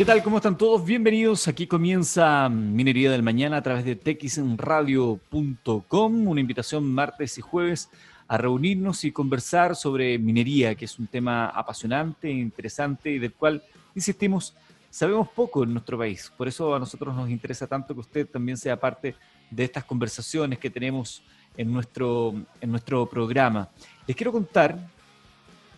¿Qué tal? ¿Cómo están todos? Bienvenidos. Aquí comienza Minería del Mañana a través de texradio.com. Una invitación martes y jueves a reunirnos y conversar sobre minería, que es un tema apasionante, interesante y del cual, insistimos, sabemos poco en nuestro país. Por eso a nosotros nos interesa tanto que usted también sea parte de estas conversaciones que tenemos en nuestro, en nuestro programa. Les quiero contar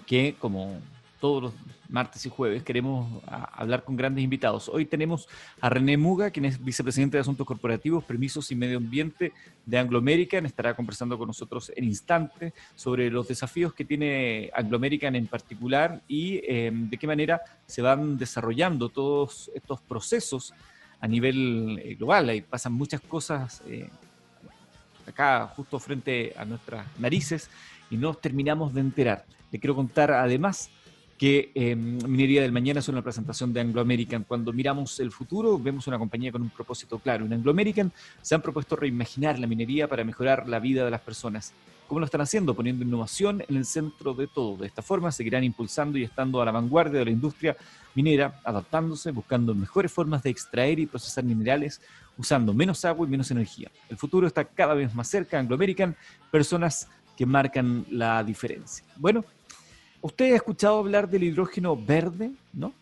que, como todos los martes y jueves queremos hablar con grandes invitados. Hoy tenemos a René Muga, quien es vicepresidente de Asuntos Corporativos, Permisos y Medio Ambiente de Anglo American. Estará conversando con nosotros en instante sobre los desafíos que tiene Anglo American en particular y em, de qué manera se van desarrollando todos estos procesos a nivel eh, global. Ahí pasan muchas cosas eh, acá justo frente a nuestras narices y no terminamos de enterar. Le quiero contar además que eh, Minería del Mañana es una presentación de Anglo American. Cuando miramos el futuro, vemos una compañía con un propósito claro. En Anglo American se han propuesto reimaginar la minería para mejorar la vida de las personas. ¿Cómo lo están haciendo? Poniendo innovación en el centro de todo. De esta forma seguirán impulsando y estando a la vanguardia de la industria minera, adaptándose, buscando mejores formas de extraer y procesar minerales, usando menos agua y menos energía. El futuro está cada vez más cerca. Anglo American, personas que marcan la diferencia. Bueno, Usted ha escuchado hablar del hidrógeno verde, ¿no?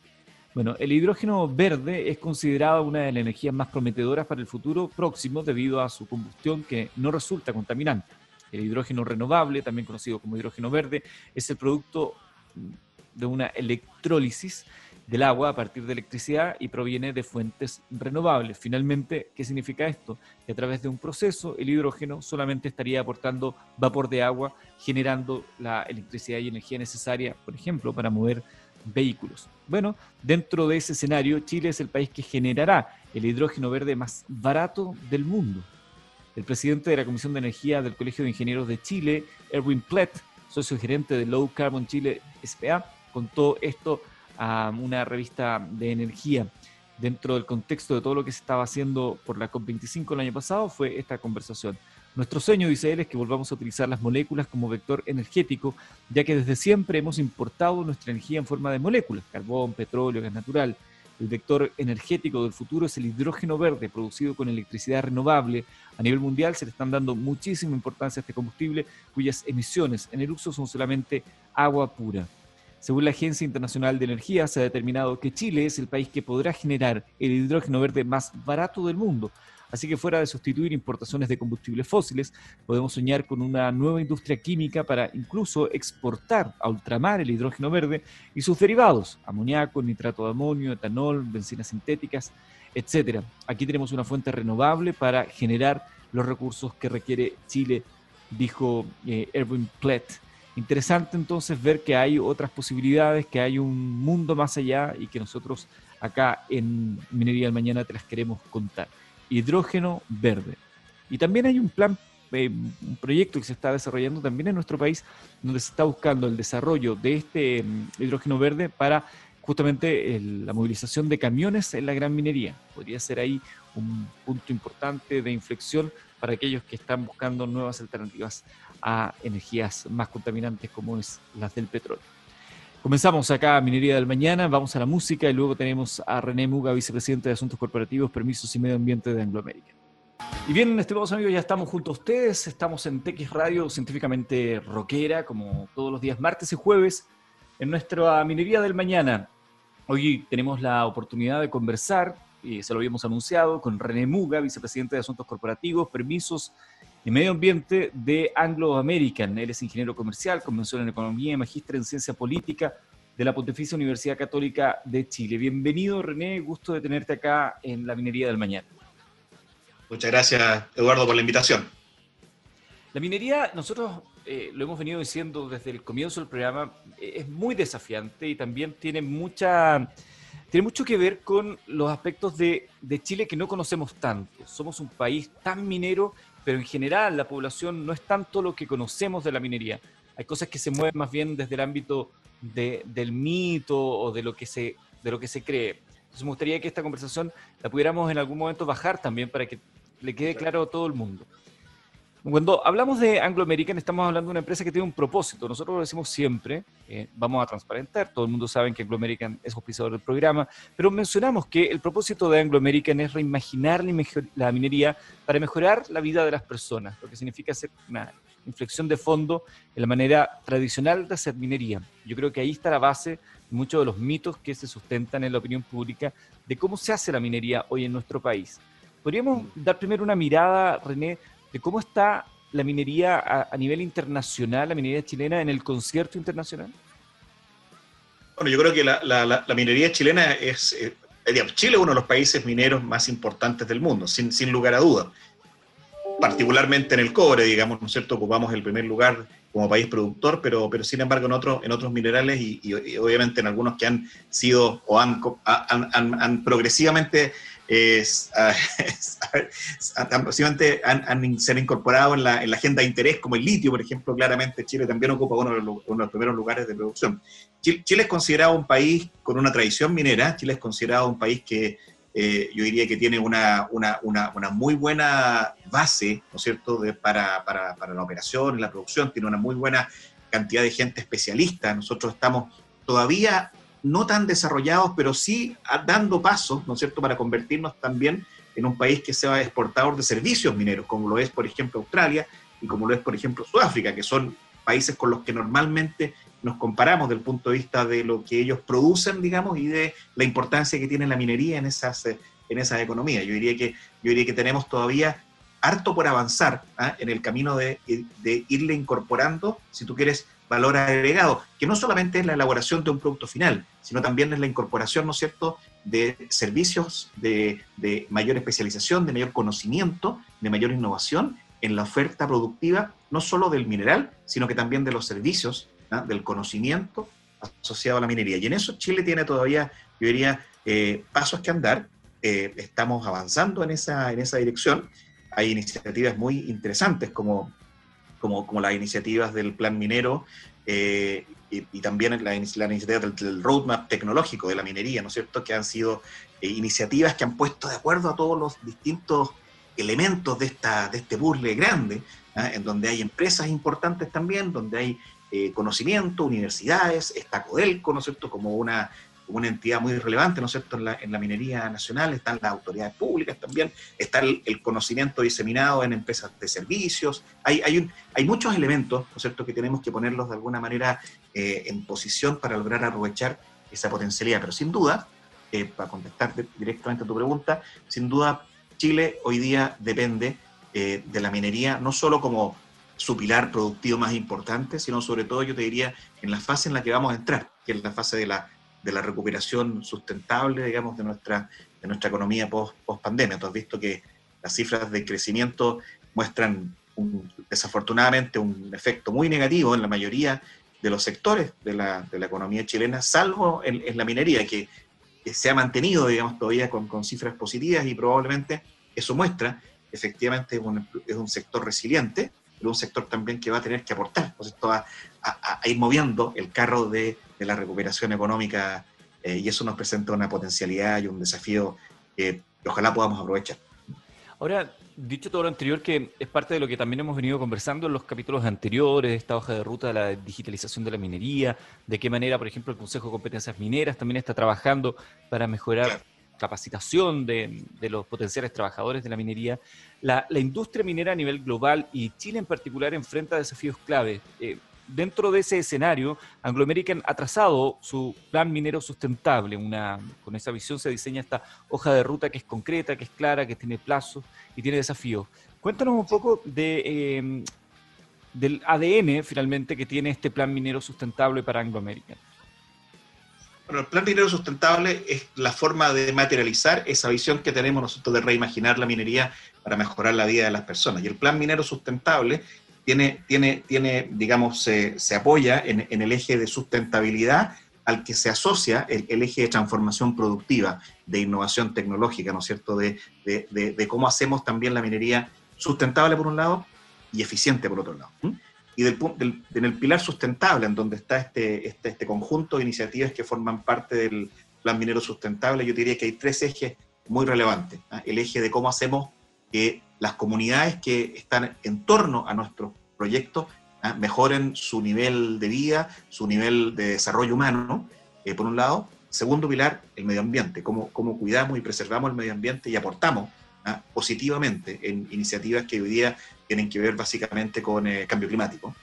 Bueno, el hidrógeno verde es considerado una de las energías más prometedoras para el futuro próximo debido a su combustión que no resulta contaminante. El hidrógeno renovable, también conocido como hidrógeno verde, es el producto de una electrólisis del agua a partir de electricidad y proviene de fuentes renovables. Finalmente, ¿qué significa esto? Que a través de un proceso el hidrógeno solamente estaría aportando vapor de agua, generando la electricidad y energía necesaria, por ejemplo, para mover vehículos. Bueno, dentro de ese escenario, Chile es el país que generará el hidrógeno verde más barato del mundo. El presidente de la Comisión de Energía del Colegio de Ingenieros de Chile, Erwin Plett, socio gerente de Low Carbon Chile SPA, contó esto a una revista de energía. Dentro del contexto de todo lo que se estaba haciendo por la COP25 el año pasado, fue esta conversación. Nuestro sueño, dice él, es que volvamos a utilizar las moléculas como vector energético, ya que desde siempre hemos importado nuestra energía en forma de moléculas, carbón, petróleo, gas natural. El vector energético del futuro es el hidrógeno verde, producido con electricidad renovable. A nivel mundial se le están dando muchísima importancia a este combustible, cuyas emisiones en el uso son solamente agua pura. Según la Agencia Internacional de Energía, se ha determinado que Chile es el país que podrá generar el hidrógeno verde más barato del mundo. Así que fuera de sustituir importaciones de combustibles fósiles, podemos soñar con una nueva industria química para incluso exportar a ultramar el hidrógeno verde y sus derivados, amoníaco, nitrato de amonio, etanol, bencinas sintéticas, etc. Aquí tenemos una fuente renovable para generar los recursos que requiere Chile, dijo eh, Erwin Plett Interesante entonces ver que hay otras posibilidades, que hay un mundo más allá y que nosotros acá en Minería del Mañana te las queremos contar. Hidrógeno verde. Y también hay un plan, eh, un proyecto que se está desarrollando también en nuestro país, donde se está buscando el desarrollo de este mm, hidrógeno verde para justamente la movilización de camiones en la gran minería. Podría ser ahí un punto importante de inflexión para aquellos que están buscando nuevas alternativas a energías más contaminantes como es las del petróleo. Comenzamos acá Minería del Mañana, vamos a la música y luego tenemos a René Muga, vicepresidente de Asuntos Corporativos, Permisos y Medio Ambiente de Anglo American. Y bien, estimados amigos, ya estamos junto a ustedes, estamos en TX Radio, científicamente rockera, como todos los días martes y jueves, en nuestra Minería del Mañana. Hoy tenemos la oportunidad de conversar, y se lo habíamos anunciado, con René Muga, vicepresidente de Asuntos Corporativos, Permisos y Medio Ambiente de Anglo American. Él es ingeniero comercial, convención en economía y magíster en ciencia política de la Pontificia Universidad Católica de Chile. Bienvenido, René, gusto de tenerte acá en la Minería del Mañana. Muchas gracias, Eduardo, por la invitación. La minería, nosotros eh, lo hemos venido diciendo desde el comienzo del programa, eh, es muy desafiante y también tiene mucha tiene mucho que ver con los aspectos de, de, Chile que no conocemos tanto. Somos un país tan minero pero en general la población no es tanto lo que conocemos de la minería. Hay cosas que se mueven más bien desde el ámbito del mito o de lo, que se, de lo que se cree. Entonces me gustaría que esta conversación la pudiéramos en algún momento bajar también para que le quede claro a todo el mundo. Cuando hablamos de Anglo American, estamos hablando de una empresa que tiene un propósito. Nosotros lo decimos siempre, eh, vamos a transparentar, todo el mundo sabe que Anglo American es auspiciador del programa, pero mencionamos que el propósito de Anglo American es reimaginar la minería para mejorar la vida de las personas, lo que significa hacer una inflexión de fondo en la manera tradicional de hacer minería. Yo creo que ahí está la base de muchos de los mitos que se sustentan en la opinión pública de cómo se hace la minería hoy en nuestro país. ¿Podríamos dar primero una mirada, René, de cómo está la minería a, nivel internacional, la minería chilena en el concierto internacional? Bueno, yo creo que la, minería chilena es, eh, Chile es uno de los países mineros más importantes del mundo, sin, lugar a dudas. Particularmente en el cobre, digamos, ¿no es cierto? Ocupamos el primer lugar como país productor, pero, pero sin embargo en, otros en otros minerales y, obviamente en algunos que han sido o han progresivamente es, han, se han incorporado en la, en la, agenda de interés, como el litio, por ejemplo, claramente Chile también ocupa uno de los, uno de los primeros lugares de producción. Chile, es considerado un país con una tradición minera, Chile es considerado un país que eh, yo diría que tiene una, una, una, una, muy buena base, ¿no es cierto?, de, para, para, para la operación la producción, tiene una muy buena cantidad de gente especialista. Nosotros estamos todavía no tan desarrollados, pero sí dando pasos, ¿no es cierto?, para convertirnos también en un país que sea exportador de servicios mineros, como lo es, por ejemplo, Australia y como lo es, por ejemplo, Sudáfrica, que son países con los que normalmente nos comparamos desde el punto de vista de lo que ellos producen, digamos, y de la importancia que tiene la minería en esas, en esas economías. Yo diría que, yo diría que tenemos todavía harto por avanzar ¿ah? en el camino de, de irle incorporando, si tú quieres, valor agregado, que no solamente es la elaboración de un producto final, sino también es la incorporación, ¿no es cierto?, de servicios de, mayor especialización, de mayor conocimiento, de mayor innovación en la oferta productiva, no solo del mineral, sino que también de los servicios, ¿ah? del conocimiento asociado a la minería. Y en eso Chile tiene todavía, yo diría, eh, pasos que andar. Eh, estamos avanzando en esa, en esa dirección. Hay iniciativas muy interesantes como como, como las iniciativas del Plan Minero eh, y, también la, iniciativa del, Roadmap Tecnológico de la minería, ¿no es cierto?, que han sido eh, iniciativas que han puesto de acuerdo a todos los distintos elementos de, esta, de este puzzle grande, ¿ah? en donde hay empresas importantes también, donde hay eh, conocimiento, universidades, está Codelco, ¿no es cierto?, como una una entidad muy relevante, ¿no es cierto?, en la, minería nacional, están las autoridades públicas también, está el, conocimiento diseminado en empresas de servicios, hay, hay, hay, muchos elementos, ¿no es cierto?, que tenemos que ponerlos de alguna manera eh, en posición para lograr aprovechar esa potencialidad, pero sin duda, eh, para contestar directamente a tu pregunta, sin duda Chile hoy día depende eh, de la minería, no solo como su pilar productivo más importante, sino sobre todo, yo te diría, en la fase en la que vamos a entrar, que es la fase de la de la recuperación sustentable, digamos, de nuestra, de nuestra economía post, post pandemia. Tú has visto que las cifras de crecimiento muestran desafortunadamente un efecto muy negativo en la mayoría de los sectores de la, de la economía chilena, salvo en, la minería, que, se ha mantenido, digamos, todavía con, cifras positivas y probablemente eso muestra, efectivamente, es un, es un sector resiliente, pero un sector también que va a tener que aportar. Entonces, esto va a ir moviendo el carro de de la recuperación económica eh, y eso nos presenta una potencialidad y un desafío que ojalá podamos aprovechar. Ahora, dicho todo lo anterior, que es parte de lo que también hemos venido conversando en los capítulos anteriores, de esta hoja de ruta de la digitalización de la minería, de qué manera, por ejemplo, el Consejo de Competencias Mineras también está trabajando para mejorar capacitación de, los potenciales trabajadores de la minería. La, industria minera a nivel global y Chile en particular enfrenta desafíos clave. Eh, dentro de ese escenario, Anglo American ha trazado su plan minero sustentable. Una, con esa visión se diseña esta hoja de ruta que es concreta, que es clara, que tiene plazos y tiene desafíos. Cuéntanos un poco de, em, del ADN finalmente que tiene este plan minero sustentable para Anglo American. Bueno, el plan minero sustentable es la forma de materializar esa visión que tenemos nosotros de reimaginar la minería para mejorar la vida de las personas. Y el plan minero sustentable tiene, tiene, tiene digamos, se, se apoya en, en, el eje de sustentabilidad al que se asocia el, eje de transformación productiva, de innovación tecnológica, ¿no es cierto?, de, de, de, cómo hacemos también la minería sustentable por un lado y eficiente por otro lado. Y del, del, en el pilar sustentable, en donde está este, este, este conjunto de iniciativas que forman parte del plan minero sustentable, yo diría que hay tres ejes muy relevantes. ¿ah? El eje de cómo hacemos que las comunidades que están en torno a nuestros proyectos ¿ah? mejoren su nivel de vida, su nivel de desarrollo humano, eh, por un lado. Segundo pilar, el medio ambiente, cómo, cómo cuidamos y preservamos el medio ambiente y aportamos ¿ah? positivamente en iniciativas que hoy día tienen que ver básicamente con el cambio climático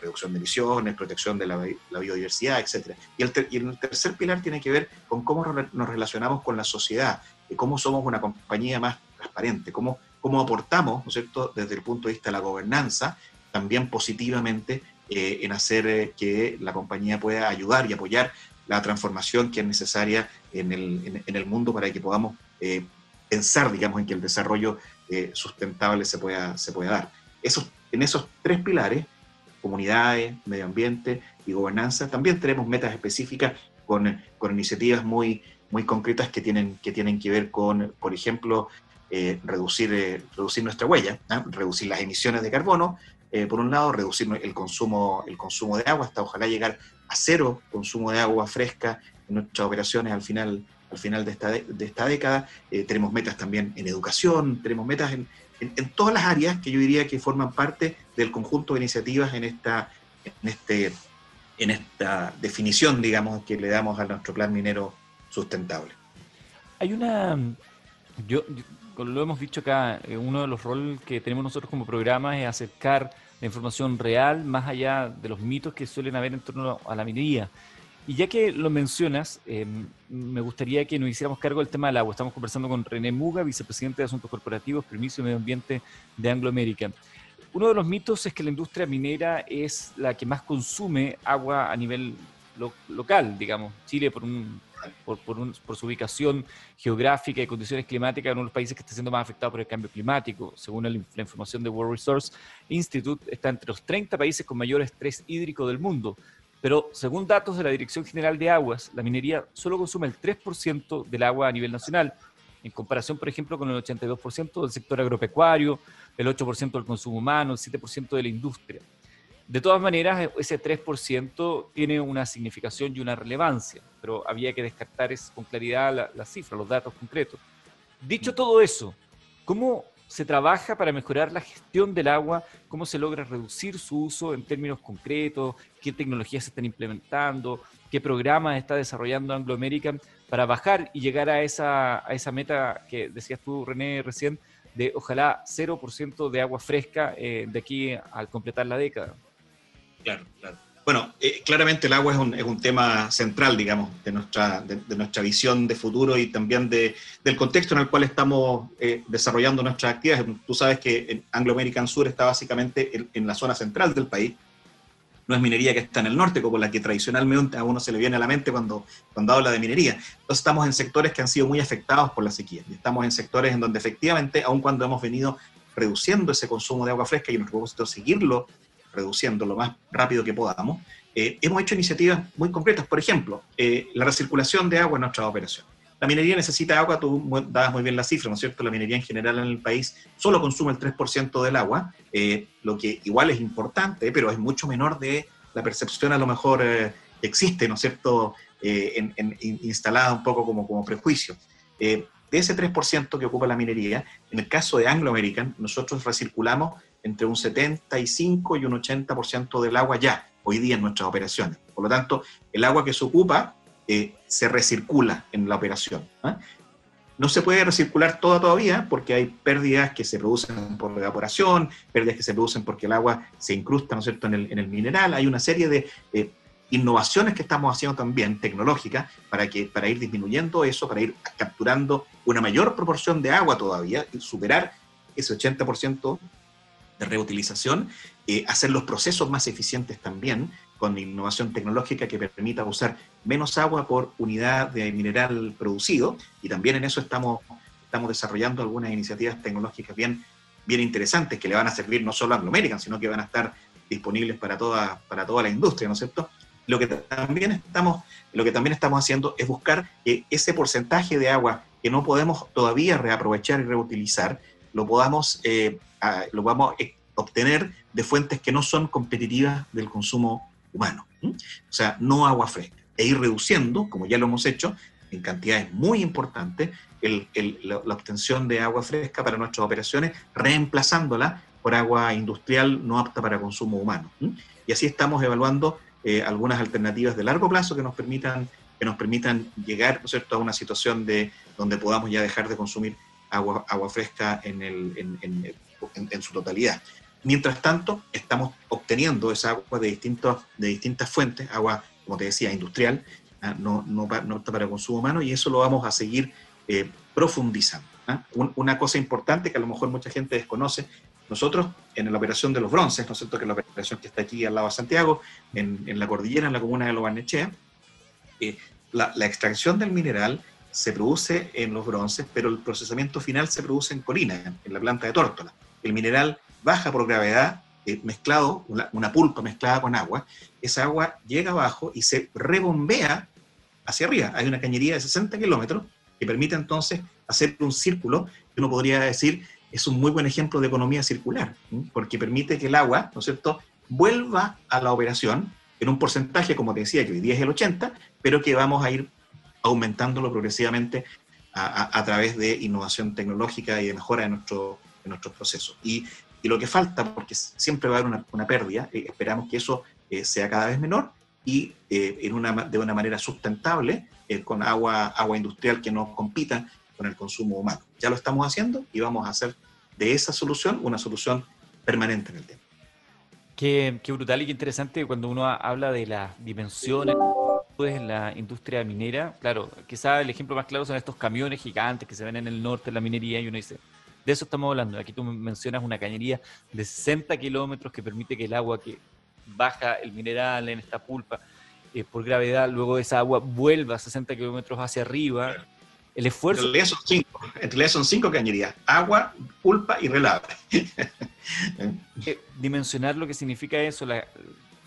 reducción de emisiones, protección de la, biodiversidad, etc. Y el, y el, tercer pilar tiene que ver con cómo nos relacionamos con la sociedad, cómo somos una compañía más transparente, cómo, cómo aportamos, ¿no es cierto?, desde el punto de vista de la gobernanza, también positivamente eh, en hacer eh, que la compañía pueda ayudar y apoyar la transformación que es necesaria en el, en, el mundo para que podamos eh, pensar, digamos, en que el desarrollo sustentable se pueda, se pueda dar. Esos, en esos tres pilares comunidades, medio ambiente y gobernanza. También tenemos metas específicas con, con iniciativas muy, muy concretas que tienen, que tienen que ver con, por ejemplo, eh, reducir, eh, reducir nuestra huella, reducir las emisiones de carbono, eh, por un lado, reducir el consumo, el consumo de agua, hasta ojalá llegar a cero consumo de agua fresca en nuestras operaciones al final, al final de, esta, de esta década. tenemos metas también en educación, tenemos metas en, en, todas las áreas que yo diría que forman parte del conjunto de iniciativas en esta, en este, en esta definición, digamos, que le damos a nuestro plan minero sustentable. Hay una, yo, lo hemos dicho acá, eh, uno de los roles que tenemos nosotros como programa es acercar la información real más allá de los mitos que suelen haber en torno a la minería. Y ya que lo mencionas, em, me gustaría que nos hiciéramos cargo del tema del agua. Estamos conversando con René Muga, vicepresidente de Asuntos Corporativos, Permiso y Medio Ambiente de Anglo American. Uno de los mitos es que la industria minera es la que más consume agua a nivel local, digamos. Chile, por, un, por, por, su ubicación geográfica y condiciones climáticas, uno de los países que está siendo más afectado por el cambio climático. Según la información de World Resource Institute, está entre los 30 países con mayor estrés hídrico del mundo. Pero según datos de la Dirección General de Aguas, la minería solo consume el 3% del agua a nivel nacional, en comparación, por ejemplo, con el 82% del sector agropecuario, el 8% del consumo humano, el 7% de la industria. De todas maneras, ese 3% tiene una significación y una relevancia, pero había que descartar con claridad la, la cifra, los datos concretos. Dicho todo eso, ¿cómo se trabaja para mejorar la gestión del agua, cómo se logra reducir su uso en términos concretos, qué tecnologías se están implementando, qué programas está desarrollando Anglo American para bajar y llegar a esa, a esa meta que decías tú, René, recién, de ojalá 0% de agua fresca eh, de aquí al completar la década. Claro, claro. Bueno, eh, claramente el agua es un, es un, tema central, digamos, de nuestra, de, nuestra visión de futuro y también de, del contexto en el cual estamos eh, desarrollando nuestras actividades. Tú sabes que Anglo American Sur está básicamente en, la zona central del país, no es minería que está en el norte, como la que tradicionalmente a uno se le viene a la mente cuando, cuando habla de minería. Entonces estamos en sectores que han sido muy afectados por la sequía, y estamos en sectores en donde efectivamente, aun cuando hemos venido reduciendo ese consumo de agua fresca y nuestro propósito es seguirlo reduciendo lo más rápido que podamos, eh, hemos hecho iniciativas muy concretas. Por ejemplo, eh, la recirculación de agua en nuestra operación. La minería necesita agua, tú dabas muy bien la cifra, ¿no es cierto? La minería en general en el país solo consume el 3% del agua, eh, lo que igual es importante, pero es mucho menor de la percepción a lo mejor que existe, ¿no es cierto?, instalada un poco como, como prejuicio. de ese 3% que ocupa la minería, en el caso de Anglo American, nosotros recirculamos entre un 75 y un 80% del agua ya, hoy día en nuestras operaciones. Por lo tanto, el agua que se ocupa eh, se recircula en la operación. ¿ah? No se puede recircular toda todavía porque hay pérdidas que se producen por evaporación, pérdidas que se producen porque el agua se incrusta ¿no es cierto? En, el, mineral. Hay una serie de eh, innovaciones que estamos haciendo también tecnológicas para, para ir disminuyendo eso, para ir capturando una mayor proporción de agua todavía y superar ese 80% de reutilización, eh, hacer los procesos más eficientes también, con innovación tecnológica que permita usar menos agua por unidad de mineral producido, y también en eso estamos, estamos desarrollando algunas iniciativas tecnológicas bien, bien interesantes que le van a servir no solo a Anglo American, sino que van a estar disponibles para toda, para toda la industria, ¿no es cierto? Lo que, también estamos, lo que también estamos haciendo es buscar que ese porcentaje de agua que no podemos todavía reaprovechar y reutilizar, lo podamos, eh, lo podamos eh, obtener de fuentes que no son competitivas del consumo humano. O sea, no agua fresca. E ir reduciendo, como ya lo hemos hecho, en cantidades muy importantes la, obtención de agua fresca para nuestras operaciones, reemplazándola por agua industrial no apta para consumo humano. Y así estamos evaluando eh, algunas alternativas de largo plazo que nos permitan, que nos permitan llegar cierto? a una situación de, donde podamos ya dejar de consumir agua, fresca en, su totalidad. Mientras tanto, estamos obteniendo esa agua de, distintos, de distintas fuentes, agua, como te decía, industrial, ah, no, no, no apta para consumo humano, y eso lo vamos a seguir eh, profundizando. ¿ah? una cosa importante que a lo mejor mucha gente desconoce, nosotros en la operación de los bronces, ¿no es cierto?, que es la operación que está aquí al lado de Santiago, en, la cordillera, en la comuna de Lobarnechea, eh, la, extracción del mineral se produce en los bronces, pero el procesamiento final se produce en Colina, en la planta de Tórtola. El mineral baja por gravedad, eh, mezclado, una, una, pulpa mezclada con agua, esa agua llega abajo y se rebombea hacia arriba. Hay una cañería de 60 kilómetros que permite entonces hacer un círculo que uno podría decir es un muy buen ejemplo de economía circular, porque permite que el agua, ¿no es cierto?, vuelva a la operación en un porcentaje, como te decía, que hoy día es el 80, pero que vamos a ir aumentándolo progresivamente a, través de innovación tecnológica y de mejora de, nuestro, nuestros procesos. Y, lo que falta, porque siempre va a haber una, pérdida, eh, esperamos que eso eh, sea cada vez menor y eh, en una, de una manera sustentable, eh, con agua, agua industrial que no compita con el consumo humano. Ya lo estamos haciendo y vamos a hacer de esa solución una solución permanente en el tema. Qué, qué brutal y qué interesante cuando uno habla de las dimensiones en la industria minera. Claro, quizá el ejemplo más claro son estos camiones gigantes que se ven en el norte de la minería y uno dice, de eso estamos hablando. Aquí tú mencionas una cañería de 60 kilómetros que permite que el agua que baja el mineral en esta pulpa eh, por gravedad, luego esa agua vuelva a 60 kilómetros hacia arriba. El esfuerzo... En realidad son cinco, en realidad son cinco cañerías, agua, pulpa y relave. Eh, dimensionar lo que significa eso, la,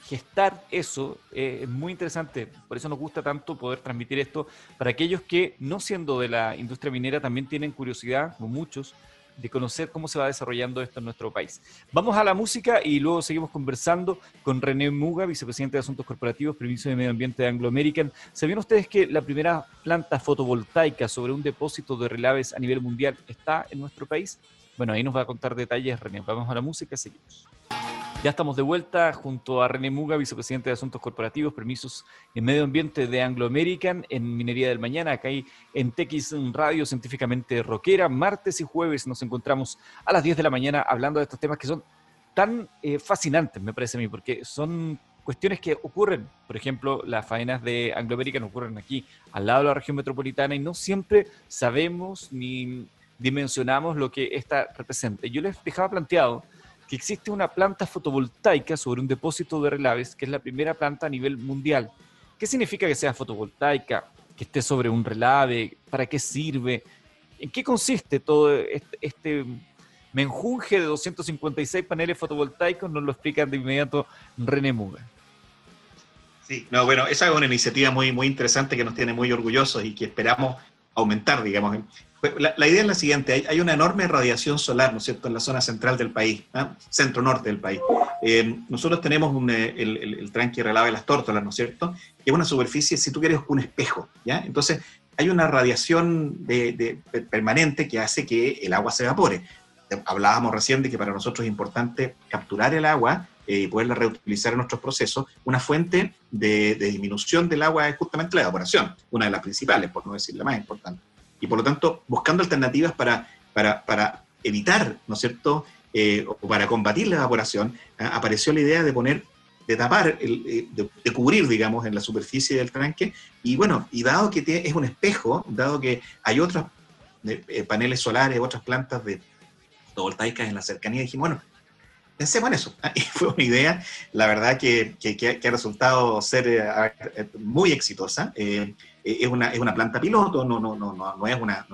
gestar eso eh, es muy interesante. Por eso nos gusta tanto poder transmitir esto para aquellos que, no siendo de la industria minera, también tienen curiosidad, como muchos, de conocer cómo se va desarrollando esto en nuestro país. Vamos a la música y luego seguimos conversando con René Muga, vicepresidente de Asuntos Corporativos, Permiso de Medio Ambiente de Anglo American. ¿Sabían ustedes que la primera planta fotovoltaica sobre un depósito de relaves a nivel mundial está en nuestro país? Bueno, ahí nos va a contar detalles René. Vamos a la música, seguimos. Ya estamos de vuelta junto a René Muga, vicepresidente de Asuntos Corporativos, Permisos en Medio Ambiente de Anglo American, en Minería del Mañana, acá hay en TX Radio Científicamente Rockera. Martes y jueves nos encontramos a las 10 de la mañana hablando de estos temas que son tan eh, fascinantes, me parece a mí, porque son cuestiones que ocurren. Por ejemplo, las faenas de Anglo American ocurren aquí, al lado de la región metropolitana, y no siempre sabemos ni dimensionamos lo que esta representa. Yo les dejaba planteado que existe una planta fotovoltaica sobre un depósito de relaves, que es la primera planta a nivel mundial. ¿Qué significa que sea fotovoltaica? Que esté sobre un relave, ¿para qué sirve? ¿En qué consiste todo este, este menjunje de 256 paneles fotovoltaicos? Nos lo explican de inmediato René Muga. Sí, no, bueno, esa es una iniciativa muy, muy interesante que nos tiene muy orgullosos y que esperamos aumentar, digamos. Pues, la, idea es la siguiente, hay, una enorme radiación solar, ¿no es cierto?, en la zona central del país, ¿ah? centro-norte del país. Eh, nosotros tenemos eh, el, el, tranque relave de las tórtolas, ¿no es cierto?, que es una superficie, si tú quieres, un espejo, ¿ya? Entonces, hay una radiación de, permanente que hace que el agua se evapore. Hablábamos recién de que para nosotros es importante capturar el agua eh, y poderla reutilizar en nuestros procesos. Una fuente de disminución del agua es justamente la evaporación, una de las principales, por no decir la más importante y por lo tanto buscando alternativas para, para, evitar, ¿no es cierto?, eh, o para combatir la evaporación, ah, apareció la idea de poner, de tapar, eh, de, cubrir, digamos, en la superficie del tanque, y bueno, y dado que es un espejo, dado que hay otros eh, paneles solares, otras plantas de fotovoltaicas en la cercanía, dijimos, bueno, pensemos en eso. Y fue una idea, la verdad, que, que, ha resultado ser muy exitosa. Eh, es una, es una planta piloto, no, no, no, no, es una,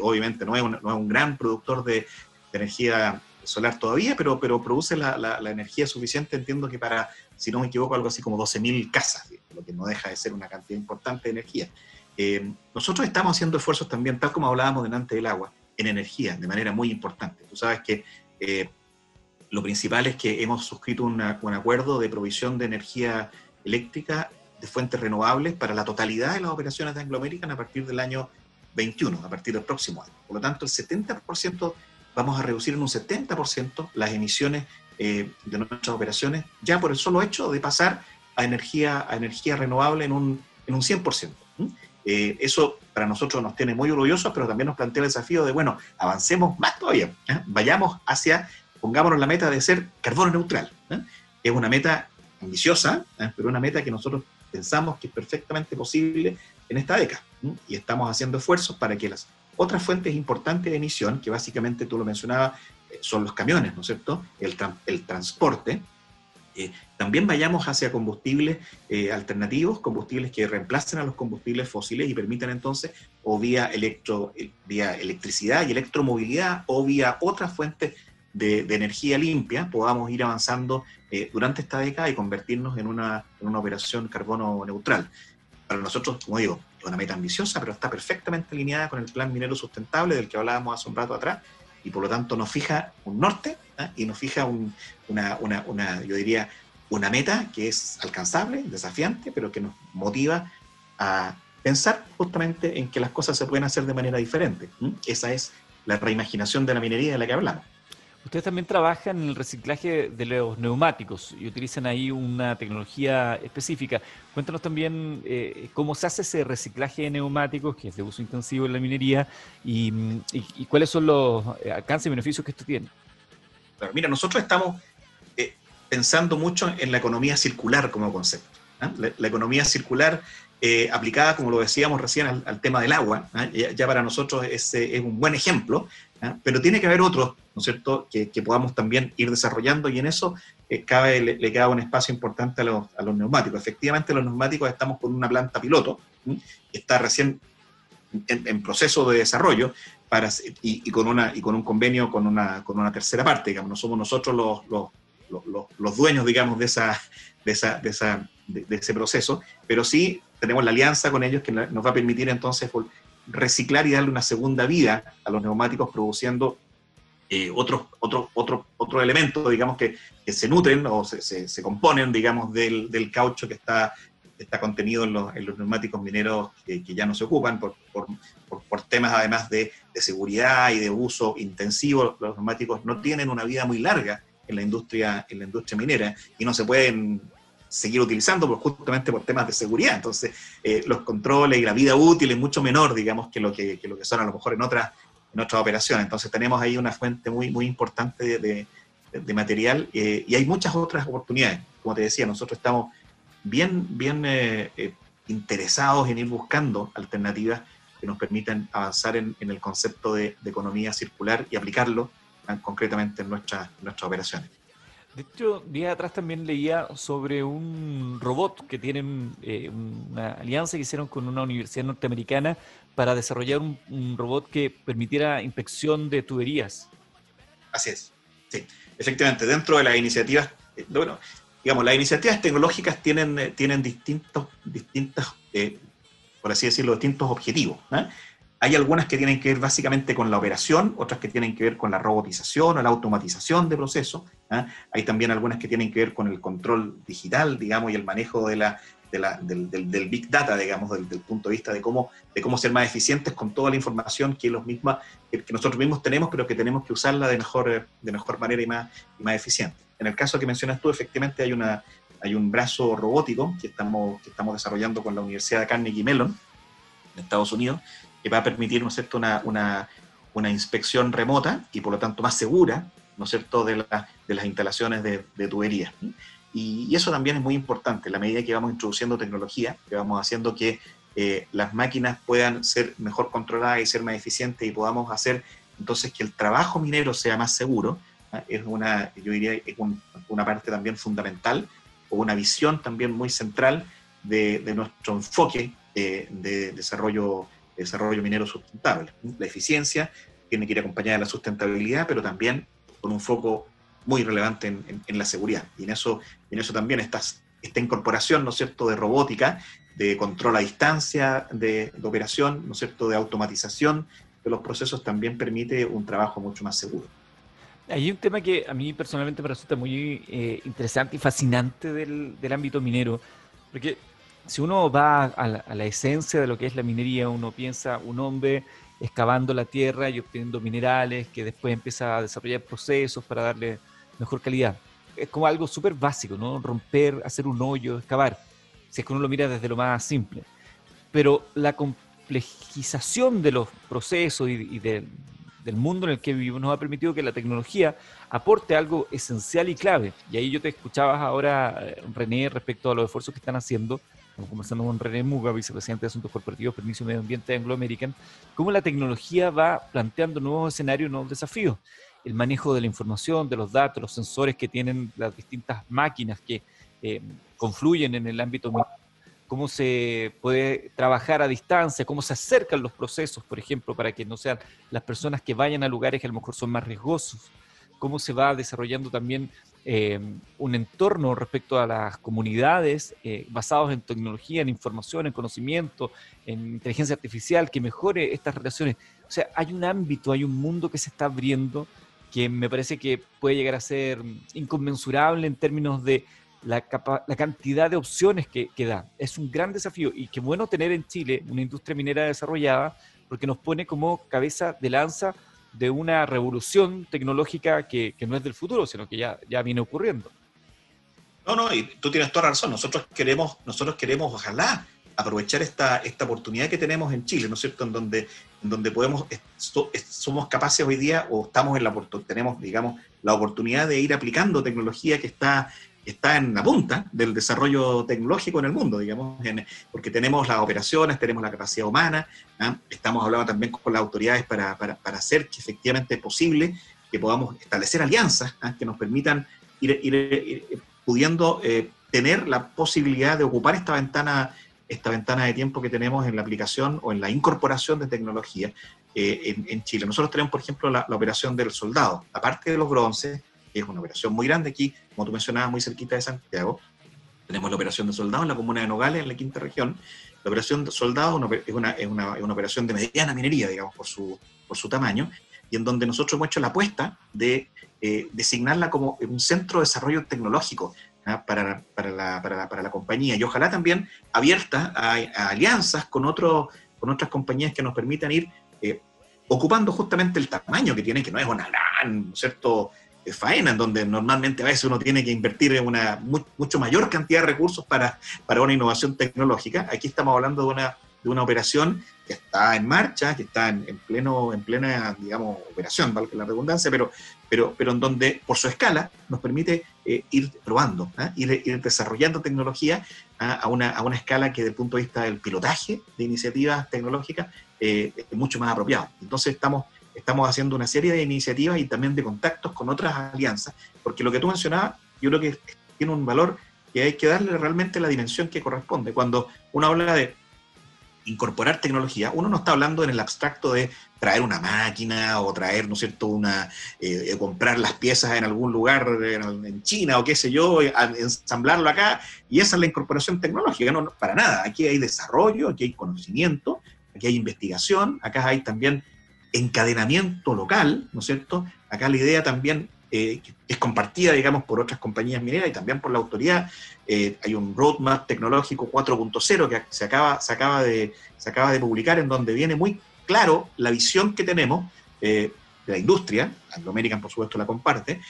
obviamente no es, un, no es un gran productor de, energía solar todavía, pero, pero produce la, la, energía suficiente, entiendo que para, si no me equivoco, algo así como 12.000 casas, lo que no deja de ser una cantidad importante de energía. Eh, nosotros estamos haciendo esfuerzos también, tal como hablábamos delante del agua, en energía, de manera muy importante. Tú sabes que eh, lo principal es que hemos suscrito un acuerdo de provisión de energía eléctrica de fuentes renovables para la totalidad de las operaciones de Anglo American a partir del año 21, a partir del próximo año. Por lo tanto, el 70% vamos a reducir en un 70% las emisiones eh, de nuestras operaciones, ya por el solo hecho de pasar a energía, a energía renovable en un, en un 100%. Eh, eso para nosotros nos tiene muy orgullosos, pero también nos plantea el desafío de, bueno, avancemos más todavía, vayamos hacia, pongámonos la meta de ser carbono neutral. Es una meta ambiciosa, pero una meta que nosotros pensamos que es perfectamente posible en esta década. Y estamos haciendo esfuerzos para que las otras fuentes importantes de emisión, que básicamente tú lo mencionabas, eh, son los camiones, ¿no es cierto? El, el transporte, eh, también vayamos hacia combustibles eh, alternativos, combustibles que reemplacen a los combustibles fósiles y permitan entonces, o vía, electro, vía electricidad y electromovilidad, o vía otras fuentes de, energía limpia, podamos ir avanzando durante esta década y convertirnos en una, en una operación carbono neutral. Para nosotros, como digo, una meta ambiciosa, pero está perfectamente alineada con el plan minero sustentable del que hablábamos hace un rato atrás, y por lo tanto nos fija un norte ¿ah? y nos fija una, una, una, yo diría, una meta que es alcanzable, desafiante, pero que nos motiva a pensar justamente en que las cosas se pueden hacer de manera diferente. Esa es la reimaginación de la minería de la que hablamos. Ustedes también trabajan en el reciclaje de los neumáticos y utilizan ahí una tecnología específica. Cuéntanos también eh, cómo se hace ese reciclaje de neumáticos, que es de uso intensivo en la minería, y, cuáles son los eh, alcances y beneficios que esto tiene. mira, nosotros estamos eh, pensando mucho en la economía circular como concepto. ¿ah? La, economía circular aplicada, como lo decíamos recién, al, tema del agua, ¿ah? ya, para nosotros es, es un buen ejemplo, pero tiene que haber otros ¿no es cierto?, que, podamos también ir desarrollando y en eso eh, cabe, le, queda un espacio importante a los, a los, neumáticos. Efectivamente, los neumáticos estamos con una planta piloto, que está recién en, proceso de desarrollo para, y, con una, y con un convenio con una, con una tercera parte, digamos, no somos nosotros los, los, los, dueños, digamos, de, esa, de, esa, de, esa, de, ese proceso, pero sí tenemos la alianza con ellos que nos va a permitir entonces reciclar y darle una segunda vida a los neumáticos produciendo eh, otros, otros, otros elementos, digamos, que, se nutren o se, se, componen, digamos, del, del, caucho que está, está contenido en los, en los neumáticos mineros que, ya no se ocupan por, por, por, temas además de, de, seguridad y de uso intensivo. Los neumáticos no tienen una vida muy larga en la industria, en la industria minera y no se pueden seguir utilizando por, justamente por temas de seguridad. Entonces, eh, los controles y la vida útil es mucho menor, digamos, que lo que, lo que son a lo mejor en otras nuestra operación. Entonces tenemos ahí una fuente muy, muy importante de, de, material eh, y hay muchas otras oportunidades. Como te decía, nosotros estamos bien, bien eh, eh, interesados en ir buscando alternativas que nos permitan avanzar en, en el concepto de, economía circular y aplicarlo concretamente en nuestras, nuestras operaciones. De hecho, días atrás también leía sobre un robot que tienen una alianza que hicieron con una universidad norteamericana para desarrollar un, robot que permitiera inspección de tuberías. Así es, sí. Efectivamente, dentro de las iniciativas, eh, bueno, digamos, las iniciativas tecnológicas tienen, eh, tienen distintos, distintos eh, por así decirlo, distintos objetivos. Hay algunas que tienen que ver básicamente con la operación, otras que tienen que ver con la robotización o la automatización de procesos. Hay también algunas que tienen que ver con el control digital, digamos, y el manejo de la, del, Big Data, digamos, del, punto de vista de cómo, de cómo ser más eficientes con toda la información que, los misma, que, nosotros mismos tenemos, pero que tenemos que usarla de mejor, de mejor manera y más, y más eficiente. En el caso que mencionas tú, efectivamente hay, una, hay un brazo robótico que estamos, que estamos desarrollando con la Universidad de Carnegie Mellon, en Estados Unidos, que va a permitir, ¿no es cierto?, una, una, una inspección remota y por lo tanto más segura, ¿no es cierto?, de, la, de las instalaciones de, de tuberías. Y, eso también es muy importante, la medida que vamos introduciendo tecnología, que vamos haciendo que eh, las máquinas puedan ser mejor controladas y ser más eficientes y podamos hacer entonces que el trabajo minero sea más seguro, ¿ah? es una, yo diría, es una parte también fundamental o una visión también muy central de, nuestro enfoque eh, de desarrollo, desarrollo minero sustentable. La eficiencia tiene que ir acompañada de la sustentabilidad, pero también con un foco muy relevante en, la seguridad. Y en eso, en eso también está esta incorporación, ¿no es cierto?, de robótica, de control a distancia de, operación, ¿no es cierto?, de automatización de los procesos también permite un trabajo mucho más seguro. Hay un tema que a mí personalmente me resulta muy eh, interesante y fascinante del, del, ámbito minero, porque si uno va a la, esencia de lo que es la minería, uno piensa un hombre excavando la tierra y obteniendo minerales, que después empieza a desarrollar procesos para darle mejor calidad. Es como algo súper básico, ¿no? Romper, hacer un hoyo, excavar, si es que uno lo mira desde lo más simple. Pero la complejización de los procesos y, del mundo en el que vivimos nos ha permitido que la tecnología aporte algo esencial y clave. Y ahí yo te escuchabas ahora, eh, René, respecto a los esfuerzos que están haciendo conversando con René Muga, vicepresidente de Asuntos Corporativos, Permiso Medio Ambiente de Anglo American, cómo la tecnología va planteando nuevos escenarios, nuevos desafíos. El manejo de la información, de los datos, los sensores que tienen las distintas máquinas que eh, confluyen en el ámbito cómo se puede trabajar a distancia, cómo se acercan los procesos, por ejemplo, para que no sean las personas que vayan a lugares que a lo mejor son más riesgosos, cómo se va desarrollando también eh, un entorno respecto a las comunidades eh, basados en tecnología, en información, en conocimiento, en inteligencia artificial, que mejore estas relaciones. O sea, hay un ámbito, hay un mundo que se está abriendo que me parece que puede llegar a ser inconmensurable en términos de la, la cantidad de opciones que, que, da. Es un gran desafío y qué bueno tener en Chile una industria minera desarrollada porque nos pone como cabeza de lanza de una revolución tecnológica que, no es del futuro, sino que ya, ya viene ocurriendo. No, no, y tú tienes toda razón. Nosotros queremos, nosotros queremos, ojalá, aprovechar esta, esta oportunidad que tenemos en Chile, ¿no es cierto? En donde, en donde podemos, somos capaces hoy día, o estamos en la tenemos, digamos, la oportunidad de ir aplicando tecnología que está está en la punta del desarrollo tecnológico en el mundo, digamos, porque tenemos las operaciones, tenemos la capacidad humana, ¿ah? estamos hablando también con las autoridades para, para, para, hacer que efectivamente es posible que podamos establecer alianzas ¿ah? que nos permitan ir, ir, pudiendo eh, tener la posibilidad de ocupar esta ventana, esta ventana de tiempo que tenemos en la aplicación o en la incorporación de tecnología eh, en, Chile. Nosotros tenemos, por ejemplo, la, la operación del soldado, aparte de los bronces, que es una operación muy grande aquí, como tú mencionabas, muy cerquita de Santiago. Tenemos la operación de soldados en la comuna de Nogales, en la quinta región. La operación de soldados es una, es una, una operación de mediana minería, digamos, por su, por su tamaño, y en donde nosotros hemos hecho la apuesta de eh, designarla como un centro de desarrollo tecnológico ¿ah? para, para, la, para, la, para, la, compañía y ojalá también abierta a, alianzas con, otro, con otras compañías que nos permitan ir eh, ocupando justamente el tamaño que tiene, que no es una gran, ¿cierto?, faena, en donde normalmente a veces uno tiene que invertir una mucho mayor cantidad de recursos para, para una innovación tecnológica. Aquí estamos hablando de una, de una operación que está en marcha, que está en, pleno, en plena, digamos, operación, valga la redundancia, pero, pero, pero en donde por su escala nos permite eh, ir probando, ¿ah? ir, desarrollando tecnología a, una, a una escala que desde el punto de vista del pilotaje de iniciativas tecnológicas eh, es mucho más apropiado. Entonces estamos estamos haciendo una serie de iniciativas y también de contactos con otras alianzas, porque lo que tú mencionabas, yo creo que tiene un valor que hay que darle realmente la dimensión que corresponde. Cuando uno habla de incorporar tecnología, uno no está hablando en el abstracto de traer una máquina o traer, ¿no es cierto?, una, eh, eh, comprar las piezas en algún lugar en, China o qué sé yo, ensamblarlo acá, y esa es la incorporación tecnológica, no, para nada, aquí hay desarrollo, aquí hay conocimiento, aquí hay investigación, acá hay también encadenamiento local, ¿no es cierto? Acá la idea también eh, es compartida, digamos, por otras compañías mineras y también por la autoridad. Eh, hay un roadmap tecnológico 4.0 que se acaba, se, acaba de, se acaba de publicar en donde viene muy claro la visión que tenemos eh, de la industria, Anglo American por supuesto la comparte,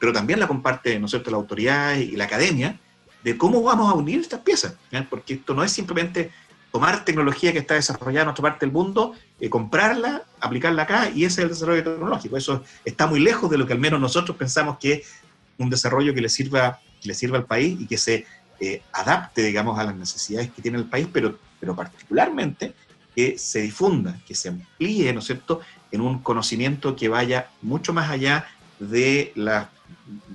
pero también la comparte, ¿no es cierto?, la autoridad y la academia, de cómo vamos a unir estas piezas, porque esto no es simplemente tomar tecnología que está desarrollada en otra parte del mundo, eh, comprarla, aplicarla acá, y ese es el desarrollo tecnológico. Eso está muy lejos de lo que al menos nosotros pensamos que es un desarrollo que le sirva, le sirva al país y que se eh, adapte, digamos, a las necesidades que tiene el país, pero, pero particularmente que se difunda, que se amplíe, ¿no es cierto?, en un conocimiento que vaya mucho más allá de la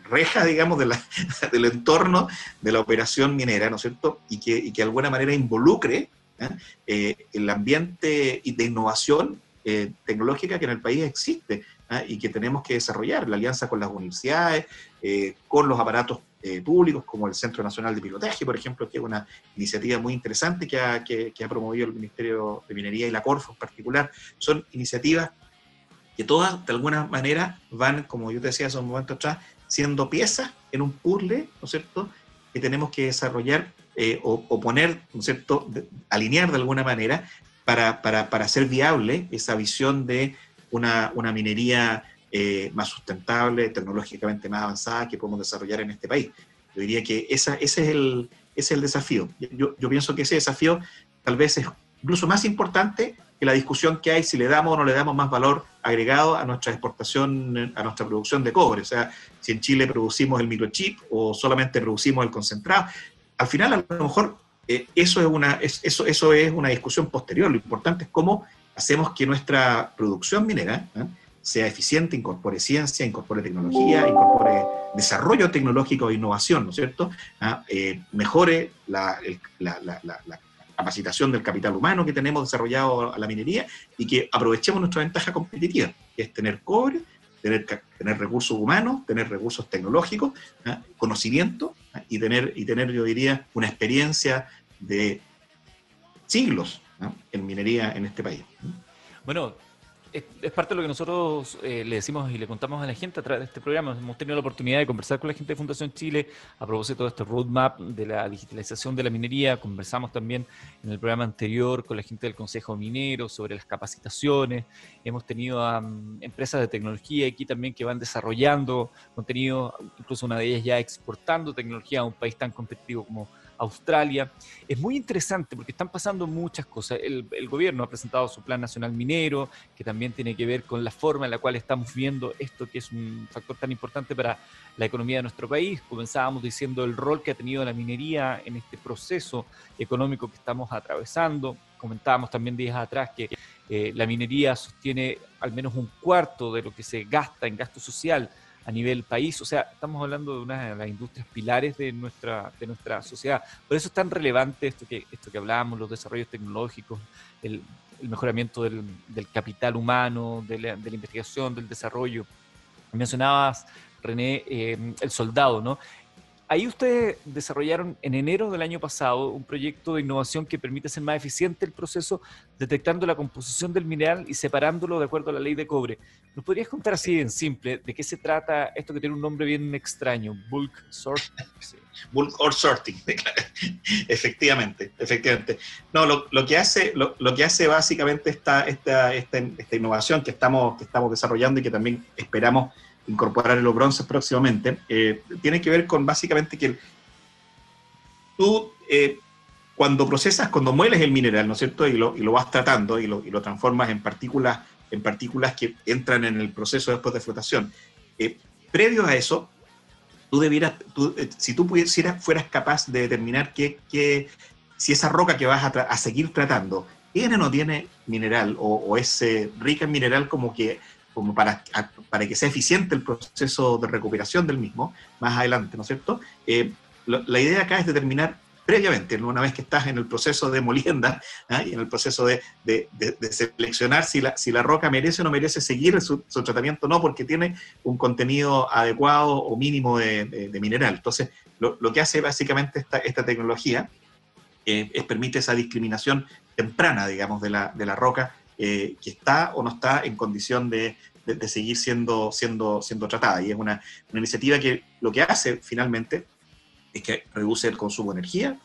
reja, digamos, del entorno de la operación minera, ¿no es cierto? Y que, y que de alguna manera involucre el ambiente de innovación eh, tecnológica que en el país existe y que tenemos que desarrollar, la alianza con las universidades, con los aparatos públicos como el Centro Nacional de Pilotaje, por ejemplo, que es una iniciativa muy interesante que ha, que, ha promovido el Ministerio de Minería y la Corfo en particular. Son iniciativas que todas, de alguna manera, van, como yo te decía hace un momento atrás, siendo piezas en un puzzle, ¿no es cierto?, que tenemos que desarrollar eh, o, poner, ¿no cierto?, alinear de alguna manera para, para, para, hacer viable esa visión de una, una minería eh, más sustentable, tecnológicamente más avanzada que podemos desarrollar en este país. Yo diría que esa, ese, es el, ese es el desafío. Yo, yo pienso que ese desafío tal vez es incluso más importante que la discusión que hay si le damos o no le damos más valor agregado a nuestra exportación, a nuestra producción de cobre. O sea, si en Chile producimos el microchip o solamente producimos el concentrado. Al final, a lo mejor, eh, eso, es una, eso, eso es una discusión posterior. Lo importante es cómo hacemos que nuestra producción minera ¿eh? sea eficiente, incorpore ciencia, incorpore tecnología, incorpore desarrollo tecnológico e innovación, ¿no es cierto? ¿Ah? Eh, mejore la, la capacitación del capital humano que tenemos desarrollado a la minería y que aprovechemos nuestra ventaja competitiva, que es tener cobre, tener, tener recursos humanos, tener recursos tecnológicos, ¿ah? conocimiento ¿ah? y, tener, y tener, yo diría, una experiencia de siglos en minería en este país. Bueno, es, parte de lo que nosotros eh, le decimos y le contamos a la gente a través de este programa. Hemos tenido la oportunidad de conversar con la gente de Fundación Chile a propósito de este roadmap de la digitalización de la minería. Conversamos también en el programa anterior con la gente del Consejo Minero sobre las capacitaciones. Hemos tenido a empresas de tecnología aquí también que van desarrollando contenido, incluso una de ellas ya exportando tecnología a un país tan competitivo como Australia. Es muy interesante porque están pasando muchas cosas. El, gobierno ha presentado su Plan Nacional Minero, que también tiene que ver con la forma en la cual estamos viendo esto, que es un factor tan importante para la economía de nuestro país. Comenzábamos diciendo el rol que ha tenido la minería en este proceso económico que estamos atravesando. Comentábamos también días atrás que eh, la minería sostiene al menos un cuarto de lo que se gasta en gasto social a nivel país. O sea, estamos hablando de una de las industrias pilares de nuestra, de nuestra sociedad. Por eso es tan relevante esto que, esto que hablábamos, los desarrollos tecnológicos, el, mejoramiento del, capital humano, de la, investigación, del desarrollo. Mencionabas, René, eh, el soldado, ¿no? Ahí ustedes desarrollaron en enero del año pasado un proyecto de innovación que permite hacer más eficiente el proceso detectando la composición del mineral y separándolo de acuerdo a la ley de cobre. ¿Nos podrías contar así en simple de qué se trata esto que tiene un nombre bien extraño? Bulk sorting. Bulk or sorting, efectivamente, efectivamente. No, lo, que hace, lo, que hace básicamente esta, esta, esta, esta innovación que estamos, que estamos desarrollando y que también esperamos incorporar en los bronces próximamente, eh, tiene que ver con básicamente que tú eh, cuando procesas, cuando mueles el mineral, ¿no es cierto? Y lo, y lo vas tratando y lo, y lo, transformas en partículas, en partículas que entran en el proceso después de flotación. Eh, previo a eso, tú debieras, si tú pudieras, fueras capaz de determinar que, que si esa roca que vas a, seguir tratando tiene o no tiene mineral o es rica en mineral como que como para, para que sea eficiente el proceso de recuperación del mismo más adelante, ¿no es cierto? Eh, la idea acá es determinar previamente, una vez que estás en el proceso de molienda ¿ah? y en el proceso de, de, seleccionar si la, si la, roca merece o no merece seguir su, tratamiento, no, porque tiene un contenido adecuado o mínimo de, mineral. Entonces, lo, lo, que hace básicamente esta, esta tecnología eh, es permite esa discriminación temprana, digamos, de la, de la roca eh, que está o no está en condición de, de, seguir siendo, siendo, siendo tratada. Y es una, una, iniciativa que lo que hace finalmente es que reduce el consumo de energía,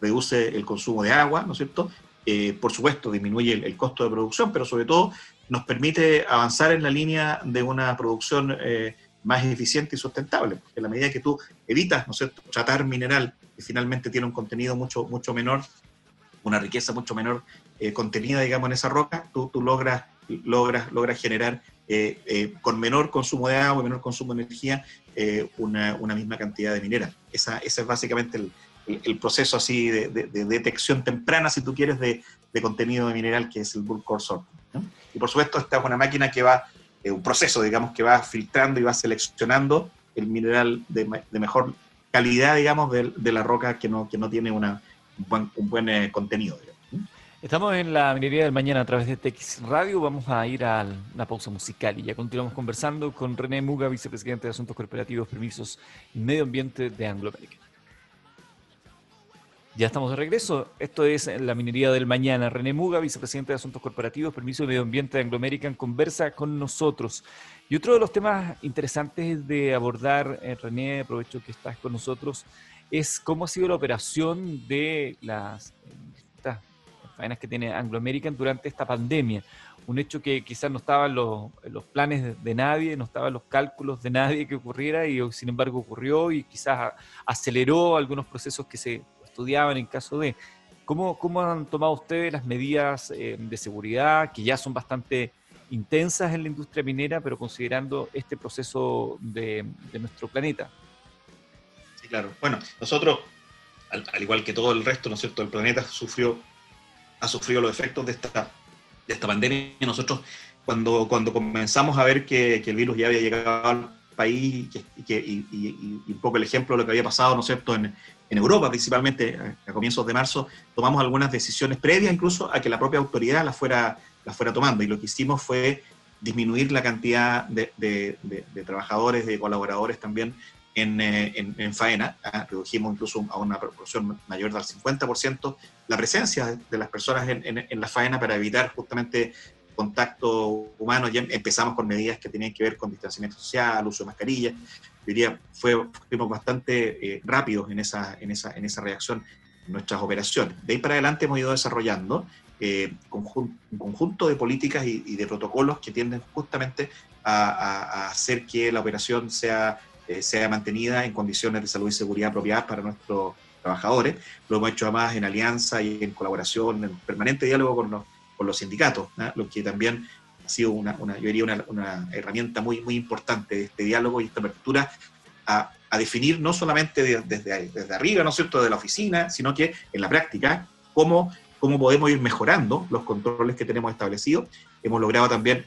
reduce el consumo de agua, ¿no es cierto? Eh, por supuesto, disminuye el, costo de producción, pero sobre todo nos permite avanzar en la línea de una producción eh, más eficiente y sustentable, porque en la medida que tú evitas, ¿no es cierto?, tratar mineral que finalmente tiene un contenido mucho, mucho menor, una riqueza mucho menor eh, contenida, digamos, en esa roca, tú, tú logras, logras, logras generar eh, eh, con menor consumo de agua, menor consumo de energía, una, una, misma cantidad de minera. Esa, ese es básicamente el, el, proceso así de, de, detección temprana, si tú quieres, de, de, contenido de mineral, que es el bulk core sorting. Y por supuesto, esta es una máquina que va, un proceso, digamos, que va filtrando y va seleccionando el mineral de, mejor calidad, digamos, de, la roca que no, que no tiene una, un buen, un buen contenido. Estamos en la minería del mañana a través de TX Radio. Vamos a ir a la pausa musical y ya continuamos conversando con René Muga, vicepresidente de Asuntos Corporativos, Permisos y Medio Ambiente de Anglo American. Ya estamos de regreso. Esto es la minería del mañana. René Muga, vicepresidente de Asuntos Corporativos, Permisos y Medio Ambiente de Anglo American, conversa con nosotros. Y otro de los temas interesantes de abordar, eh, René, aprovecho que estás con nosotros, es cómo ha sido la operación de las, faenas que tiene Anglo American durante esta pandemia. Un hecho que quizás no estaba en los, planes de, nadie, no estaba en los cálculos de nadie que ocurriera y sin embargo ocurrió y quizás aceleró algunos procesos que se estudiaban en caso de... ¿Cómo, cómo han tomado ustedes las medidas eh, de seguridad que ya son bastante intensas en la industria minera, pero considerando este proceso de, nuestro planeta? Sí, claro. Bueno, nosotros, al, igual que todo el resto, ¿no es cierto?, del planeta sufrió ha sufrido los efectos de esta, de esta pandemia. Nosotros, cuando, cuando comenzamos a ver que, que el virus ya había llegado al país y, que, y, un poco el ejemplo de lo que había pasado, ¿no es cierto?, en, en Europa, principalmente a, comienzos de marzo, tomamos algunas decisiones previas incluso a que la propia autoridad las fuera, la fuera tomando. Y lo que hicimos fue disminuir la cantidad de, de, de trabajadores, de colaboradores también eh, en, en, faena, ¿ah? redujimos incluso a una proporción mayor del 50% la presencia de las personas en, en, la faena para evitar justamente contacto humano. Ya empezamos con medidas que tenían que ver con distanciamiento social, uso de mascarilla. Diría, fue, fuimos bastante eh, rápidos en esa, en, esa, en esa reacción en nuestras operaciones. De ahí para adelante hemos ido desarrollando eh, un conjunto de políticas y, de protocolos que tienden justamente a, hacer que la operación sea eh, sea mantenida en condiciones de salud y seguridad apropiadas para nuestros trabajadores. Lo hemos hecho además en alianza y en colaboración, en permanente diálogo con los, con los sindicatos, lo que también ha sido una, una yo diría una, una, herramienta muy, muy importante de este diálogo y esta apertura a, a definir no solamente desde, desde arriba, ¿no es cierto?, de la oficina, sino que en la práctica, cómo, cómo podemos ir mejorando los controles que tenemos establecidos. Hemos logrado también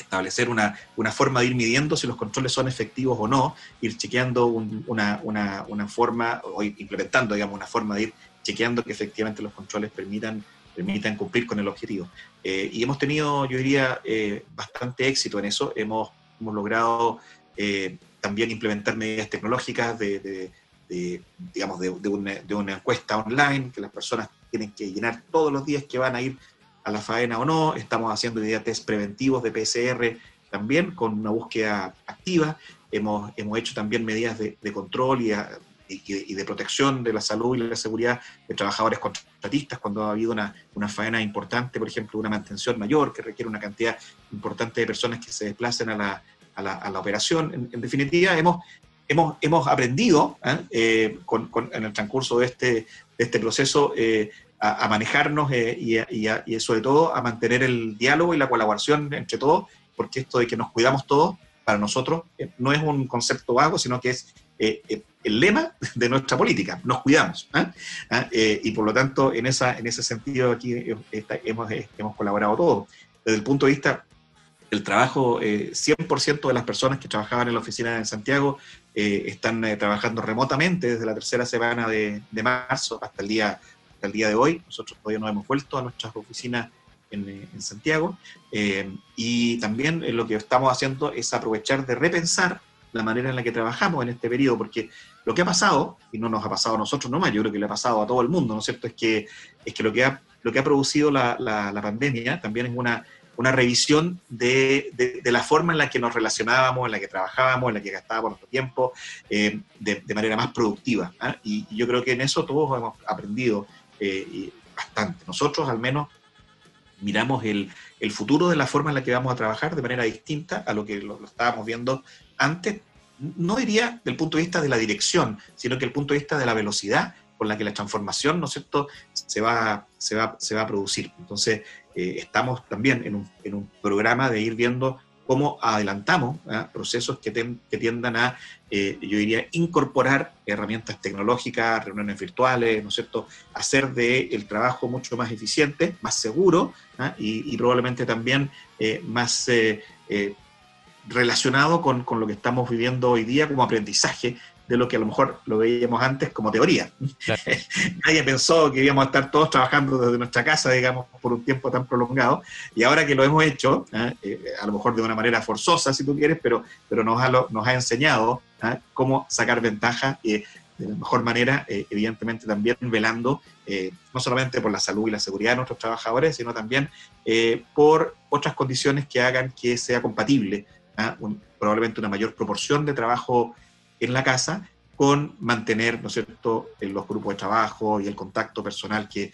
establecer una, una, forma de ir midiendo si los controles son efectivos o no, ir chequeando una, una, una, forma, o implementando, digamos, una forma de ir chequeando que efectivamente los controles permitan, permitan cumplir con el objetivo. Eh, y hemos tenido, yo diría, eh, bastante éxito en eso. Hemos, hemos logrado eh, también implementar medidas tecnológicas de, digamos, de, de una encuesta online que las personas tienen que llenar todos los días que van a ir a la faena o no. Estamos haciendo día test preventivos de PCR también con una búsqueda activa. Hemos, hemos hecho también medidas de, control y, de protección de la salud y la seguridad de trabajadores contratistas cuando ha habido una, una faena importante, por ejemplo, una mantención mayor que requiere una cantidad importante de personas que se desplacen a la, a la, a la operación. En, definitiva, hemos, hemos, hemos aprendido ¿eh? Eh, en el transcurso de este, este proceso eh, a, manejarnos eh, y, sobre todo a mantener el diálogo y la colaboración entre todos, porque esto de que nos cuidamos todos, para nosotros eh, no es un concepto vago, sino que es eh, el lema de nuestra política, nos cuidamos. ¿ah? ¿Ah? y por lo tanto, en, esa, en ese sentido aquí hemos, hemos colaborado todos. Desde el punto de vista del trabajo, 100% de las personas que trabajaban en la oficina en Santiago están trabajando remotamente desde la tercera semana de, de marzo hasta el día el día de hoy. Nosotros todavía no hemos vuelto a nuestras oficinas en, eh, Santiago. Eh, y también eh, lo que estamos haciendo es aprovechar de repensar la manera en la que trabajamos en este periodo, porque lo que ha pasado, y no nos ha pasado a nosotros nomás, yo creo que le ha pasado a todo el mundo, ¿no es cierto? Es que, es que lo, que ha, lo que ha producido la, la, pandemia también es una, una revisión de, de, la forma en la que nos relacionábamos, en la que trabajábamos, en la que gastábamos nuestro tiempo de, manera más productiva. ¿ah? Y, yo creo que en eso todos hemos aprendido eh, bastante. Nosotros al menos miramos el, el, futuro de la forma en la que vamos a trabajar de manera distinta a lo que lo, estábamos viendo antes, no diría del punto de vista de la dirección, sino que el punto de vista de la velocidad con la que la transformación, ¿no es cierto?, se va, se va, se va a producir. Entonces, eh, estamos también en un, en un, programa de ir viendo cómo adelantamos procesos que, que, tiendan a, eh, yo diría, incorporar herramientas tecnológicas, reuniones virtuales, ¿no es cierto?, hacer del el trabajo mucho más eficiente, más seguro y, probablemente también eh, más eh, relacionado con, lo que estamos viviendo hoy día como aprendizaje de lo que a lo mejor lo veíamos antes como teoría. Nadie pensó que íbamos a estar todos trabajando desde nuestra casa, digamos, por un tiempo tan prolongado, y ahora que lo hemos hecho, ¿eh? Eh, a lo mejor de una manera forzosa, si tú quieres, pero, pero nos, ha, nos ha enseñado ¿eh? cómo sacar ventaja de la mejor manera, evidentemente también velando no solamente por la salud y la seguridad de nuestros trabajadores, sino también por otras condiciones que hagan que sea compatible probablemente una mayor proporción de trabajo en la casa con mantener, ¿no es cierto?, los grupos de trabajo y el contacto personal que,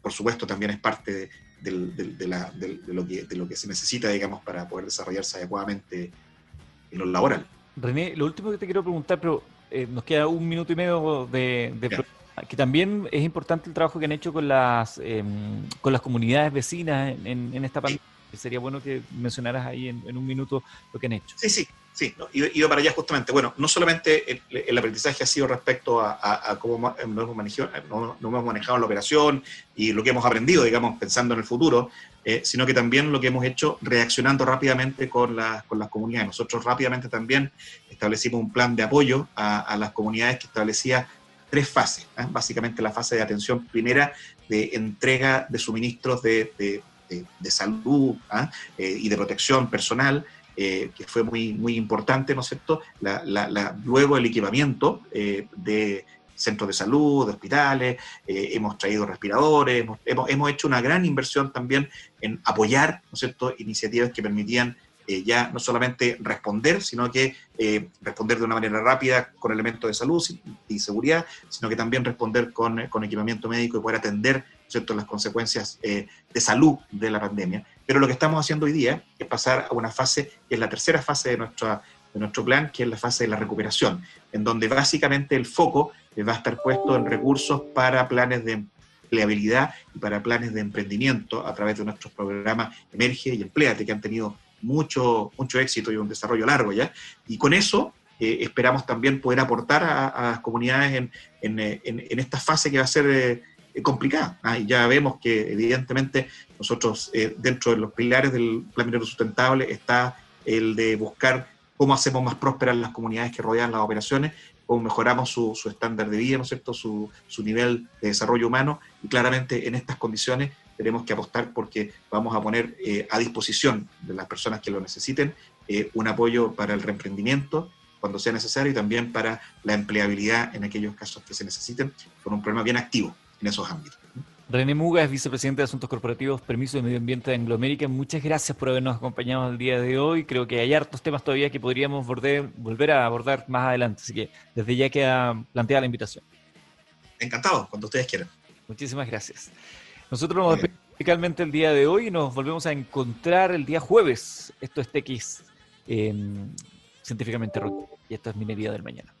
por supuesto, también es parte de, lo, que, de lo que se necesita, digamos, para poder desarrollarse adecuadamente en lo laboral. René, lo último que te quiero preguntar, pero eh, nos queda un minuto y medio de, que también es importante el trabajo que han hecho con las em, con las comunidades vecinas en, esta pandemia. Sería bueno que mencionaras ahí en, un minuto lo que han hecho. Sí, sí, sí. iba para allá justamente. Bueno, no solamente el, aprendizaje ha sido respecto a, cómo hemos, manejado, no, hemos manejado la operación y lo que hemos aprendido, digamos, pensando en el futuro, eh, sino que también lo que hemos hecho reaccionando rápidamente con, con las comunidades. Nosotros rápidamente también establecimos un plan de apoyo a las comunidades que establecía tres fases. ¿eh? Básicamente la fase de atención primera de entrega de suministros de, de, salud ¿ah? eh, y de protección personal, eh, que fue muy, muy importante, ¿no es cierto? La, luego el equipamiento de centros de salud, de hospitales, hemos traído respiradores, hemos, hemos, hemos, hecho una gran inversión también en apoyar, ¿no es cierto?, iniciativas que permitían eh, ya no solamente responder, sino que eh, responder de una manera rápida con elementos de salud y seguridad, sino que también responder con, con equipamiento médico y poder atender ¿cierto? las consecuencias eh, de salud de la pandemia. Pero lo que estamos haciendo hoy día es pasar a una fase, que es la tercera fase de, nuestra, de nuestro plan, que es la fase de la recuperación, en donde básicamente el foco va a estar puesto en recursos para planes de empleabilidad y para planes de emprendimiento a través de nuestros programas Emerge y Empleate, que han tenido mucho, mucho éxito y un desarrollo largo ya. Y con eso eh, esperamos también poder aportar a, las comunidades en, en, eh, en, esta fase que va a ser eh, complicada. Ah, ya vemos que evidentemente nosotros dentro de los pilares del plan minero sustentable está el de buscar cómo hacemos más prósperas las comunidades que rodean las operaciones, cómo mejoramos su, su estándar de vida, ¿no es cierto?, su, su nivel de desarrollo humano, y claramente en estas condiciones tenemos que apostar porque vamos a poner eh, a disposición de las personas que lo necesiten eh, un apoyo para el reemprendimiento cuando sea necesario y también para la empleabilidad en aquellos casos que se necesiten, con un programa bien activo en esos ámbitos. René Muga es vicepresidente de Asuntos Corporativos, Permiso de Medio Ambiente de Anglo American. Muchas gracias por habernos acompañado el día de hoy. Creo que hay hartos temas todavía que podríamos volver a abordar más adelante, así que desde ya queda planteada la invitación. Encantado, cuando ustedes quieran. Muchísimas gracias. Nosotros nos despedimos musicalmente el día de hoy y nos volvemos a encontrar el día jueves. Esto es TX, científicamente rock y esto es Minería del Mañana.